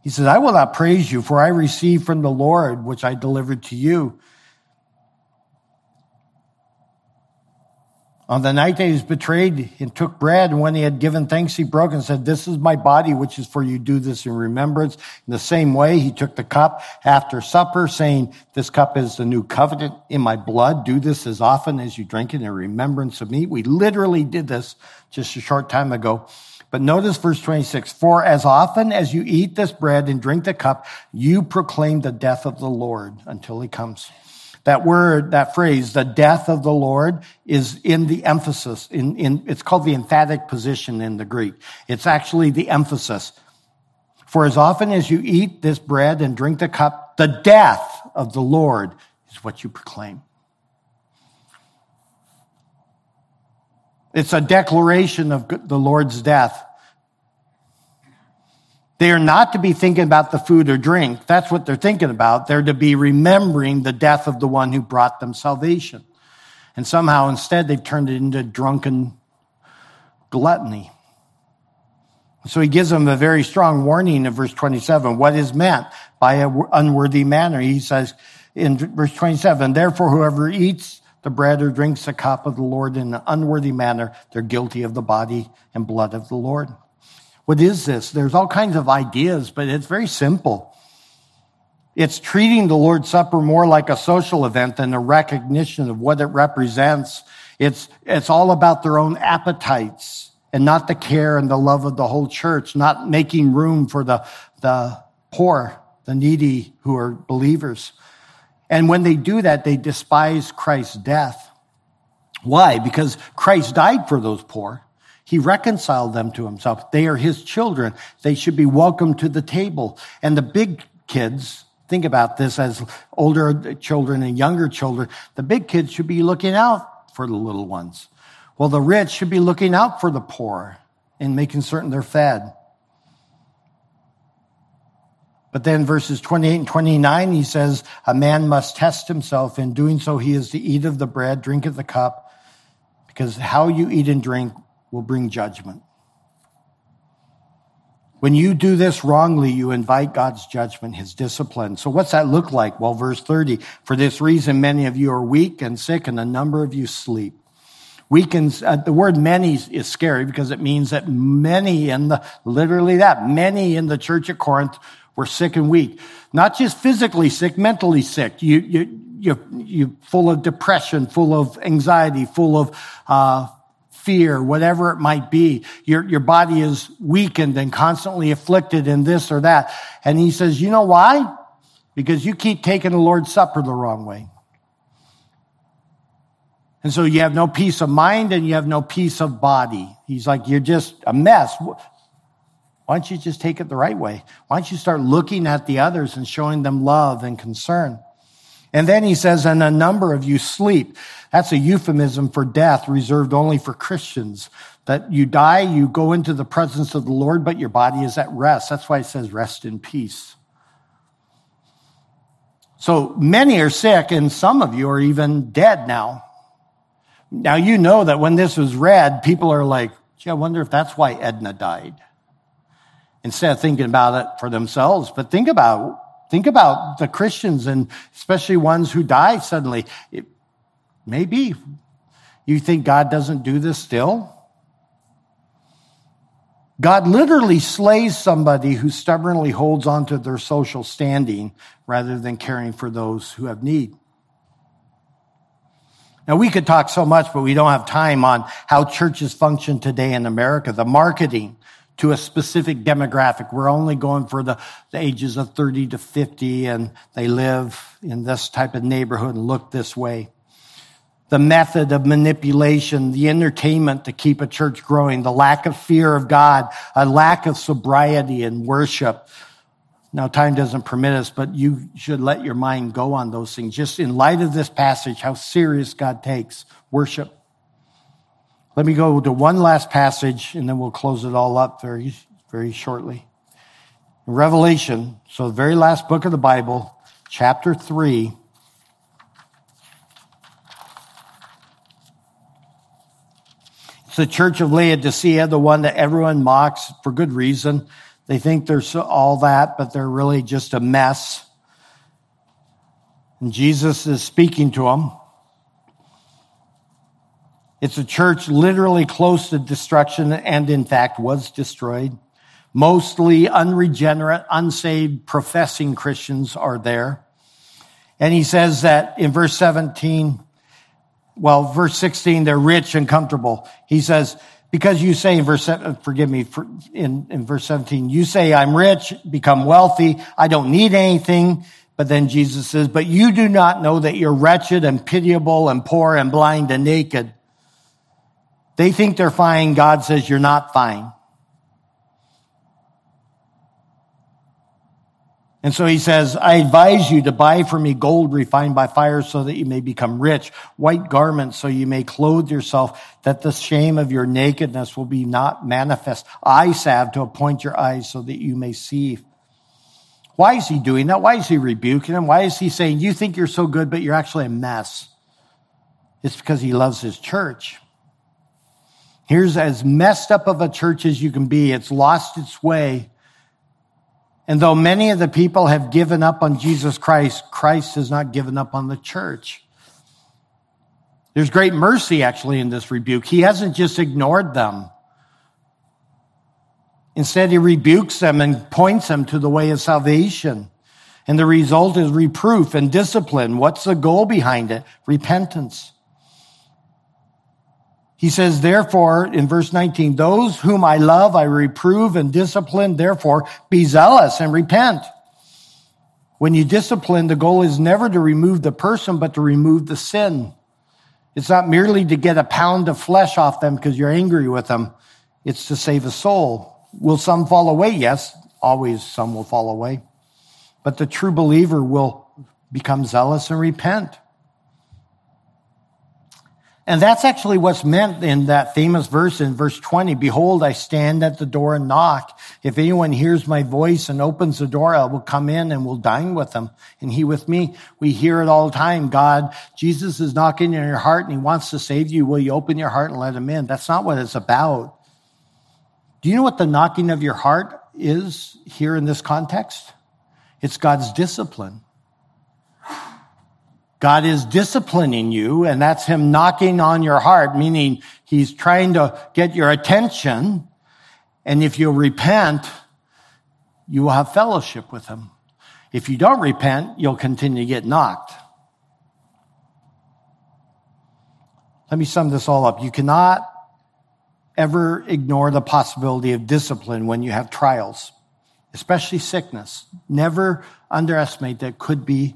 He says, I will not praise you, for I received from the Lord, which I delivered to you On the night that he was betrayed, he took bread, and when he had given thanks, he broke and said, This is my body, which is for you. Do this in remembrance. In the same way, he took the cup after supper, saying, This cup is the new covenant in my blood. Do this as often as you drink it in remembrance of me. We literally did this just a short time ago. But notice verse 26. For as often as you eat this bread and drink the cup, you proclaim the death of the Lord until he comes. That word, that phrase, the death of the Lord is in the emphasis. In, in, it's called the emphatic position in the Greek. It's actually the emphasis. For as often as you eat this bread and drink the cup, the death of the Lord is what you proclaim. It's a declaration of the Lord's death. They are not to be thinking about the food or drink. That's what they're thinking about. They're to be remembering the death of the one who brought them salvation. And somehow instead they've turned it into drunken gluttony. So he gives them a very strong warning in verse 27. What is meant by an unworthy manner? He says in verse 27, therefore whoever eats the bread or drinks the cup of the Lord in an unworthy manner, they're guilty of the body and blood of the Lord. What is this? There's all kinds of ideas, but it's very simple. It's treating the Lord's Supper more like a social event than a recognition of what it represents. It's, it's all about their own appetites and not the care and the love of the whole church, not making room for the, the poor, the needy who are believers. And when they do that, they despise Christ's death. Why? Because Christ died for those poor. He reconciled them to himself. They are his children. They should be welcome to the table. And the big kids, think about this as older children and younger children, the big kids should be looking out for the little ones. Well, the rich should be looking out for the poor and making certain they're fed. But then verses 28 and 29, he says, a man must test himself. In doing so, he is to eat of the bread, drink of the cup, because how you eat and drink will bring judgment. When you do this wrongly, you invite God's judgment, his discipline. So what's that look like? Well, verse 30, for this reason, many of you are weak and sick and a number of you sleep. Weak and, uh, the word many is scary because it means that many in the, literally that, many in the church at Corinth were sick and weak. Not just physically sick, mentally sick. You, you, you, you full of depression, full of anxiety, full of, uh, fear, whatever it might be. Your, your body is weakened and constantly afflicted in this or that. And he says, you know why? Because you keep taking the Lord's Supper the wrong way. And so you have no peace of mind and you have no peace of body. He's like, you're just a mess. Why don't you just take it the right way? Why don't you start looking at the others and showing them love and concern? And then he says, and a number of you sleep. That's a euphemism for death reserved only for Christians. That you die, you go into the presence of the Lord, but your body is at rest. That's why it says rest in peace. So many are sick, and some of you are even dead now. Now, you know that when this was read, people are like, gee, I wonder if that's why Edna died. Instead of thinking about it for themselves, but think about Think about the Christians and especially ones who die suddenly. It, maybe you think God doesn't do this still? God literally slays somebody who stubbornly holds on to their social standing rather than caring for those who have need. Now, we could talk so much, but we don't have time on how churches function today in America. The marketing, to a specific demographic. We're only going for the, the, ages of 30 to 50 and they live in this type of neighborhood and look this way. The method of manipulation, the entertainment to keep a church growing, the lack of fear of God, a lack of sobriety and worship. Now, time doesn't permit us, but you should let your mind go on those things. Just in light of this passage, how serious God takes worship. Let me go to one last passage and then we'll close it all up very, very shortly. Revelation, so the very last book of the Bible, chapter 3. It's the church of Laodicea, the one that everyone mocks for good reason. They think they're all that, but they're really just a mess. And Jesus is speaking to them. It's a church literally close to destruction and in fact was destroyed. Mostly unregenerate, unsaved, professing Christians are there. And he says that in verse 17, well, verse 16, they're rich and comfortable. He says, because you say in verse, uh, forgive me, in, in verse 17, you say, I'm rich, become wealthy, I don't need anything. But then Jesus says, but you do not know that you're wretched and pitiable and poor and blind and naked. They think they're fine. God says you're not fine. And so he says, I advise you to buy for me gold refined by fire so that you may become rich, white garments so you may clothe yourself, that the shame of your nakedness will be not manifest, eye salve to appoint your eyes so that you may see. Why is he doing that? Why is he rebuking them? Why is he saying, you think you're so good, but you're actually a mess? It's because he loves his church. Here's as messed up of a church as you can be. It's lost its way. And though many of the people have given up on Jesus Christ, Christ has not given up on the church. There's great mercy actually in this rebuke. He hasn't just ignored them. Instead, he rebukes them and points them to the way of salvation. And the result is reproof and discipline. What's the goal behind it? Repentance. He says, therefore, in verse 19, those whom I love, I reprove and discipline. Therefore, be zealous and repent. When you discipline, the goal is never to remove the person, but to remove the sin. It's not merely to get a pound of flesh off them because you're angry with them. It's to save a soul. Will some fall away? Yes, always some will fall away. But the true believer will become zealous and repent. And that's actually what's meant in that famous verse in verse 20. Behold, I stand at the door and knock. If anyone hears my voice and opens the door, I will come in and will dine with them and he with me. We hear it all the time. God, Jesus is knocking in your heart and he wants to save you. Will you open your heart and let him in? That's not what it's about. Do you know what the knocking of your heart is here in this context? It's God's discipline. God is disciplining you, and that's Him knocking on your heart, meaning He's trying to get your attention. And if you repent, you will have fellowship with Him. If you don't repent, you'll continue to get knocked. Let me sum this all up. You cannot ever ignore the possibility of discipline when you have trials, especially sickness. Never underestimate that could be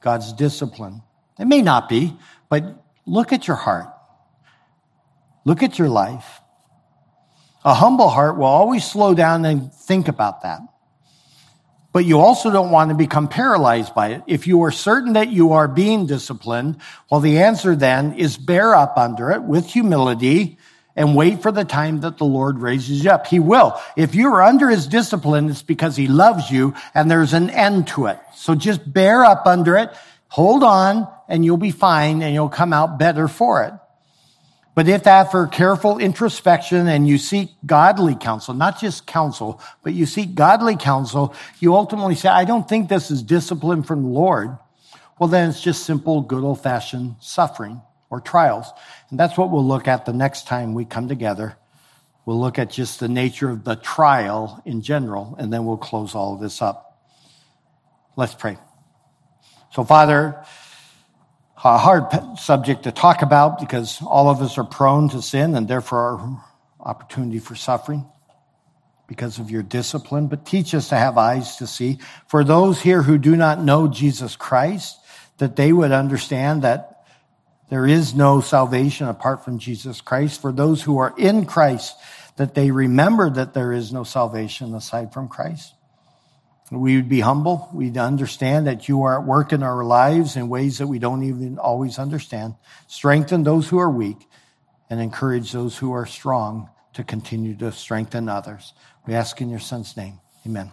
God's discipline. It may not be, but look at your heart. Look at your life. A humble heart will always slow down and think about that. But you also don't want to become paralyzed by it. If you are certain that you are being disciplined, well, the answer then is bear up under it with humility and wait for the time that the Lord raises you up. He will. If you're under his discipline, it's because he loves you and there's an end to it. So just bear up under it, hold on, and you'll be fine and you'll come out better for it. But if after careful introspection and you seek godly counsel, not just counsel, but you seek godly counsel, you ultimately say, I don't think this is discipline from the Lord. Well, then it's just simple, good old fashioned suffering or trials. And that's what we'll look at the next time we come together. We'll look at just the nature of the trial in general, and then we'll close all of this up. Let's pray. So, Father, a hard subject to talk about because all of us are prone to sin and therefore our opportunity for suffering because of your discipline, but teach us to have eyes to see. For those here who do not know Jesus Christ, that they would understand that there is no salvation apart from Jesus Christ. For those who are in Christ, that they remember that there is no salvation aside from Christ. We would be humble. We'd understand that you are at work in our lives in ways that we don't even always understand. Strengthen those who are weak and encourage those who are strong to continue to strengthen others. We ask in your son's name. Amen.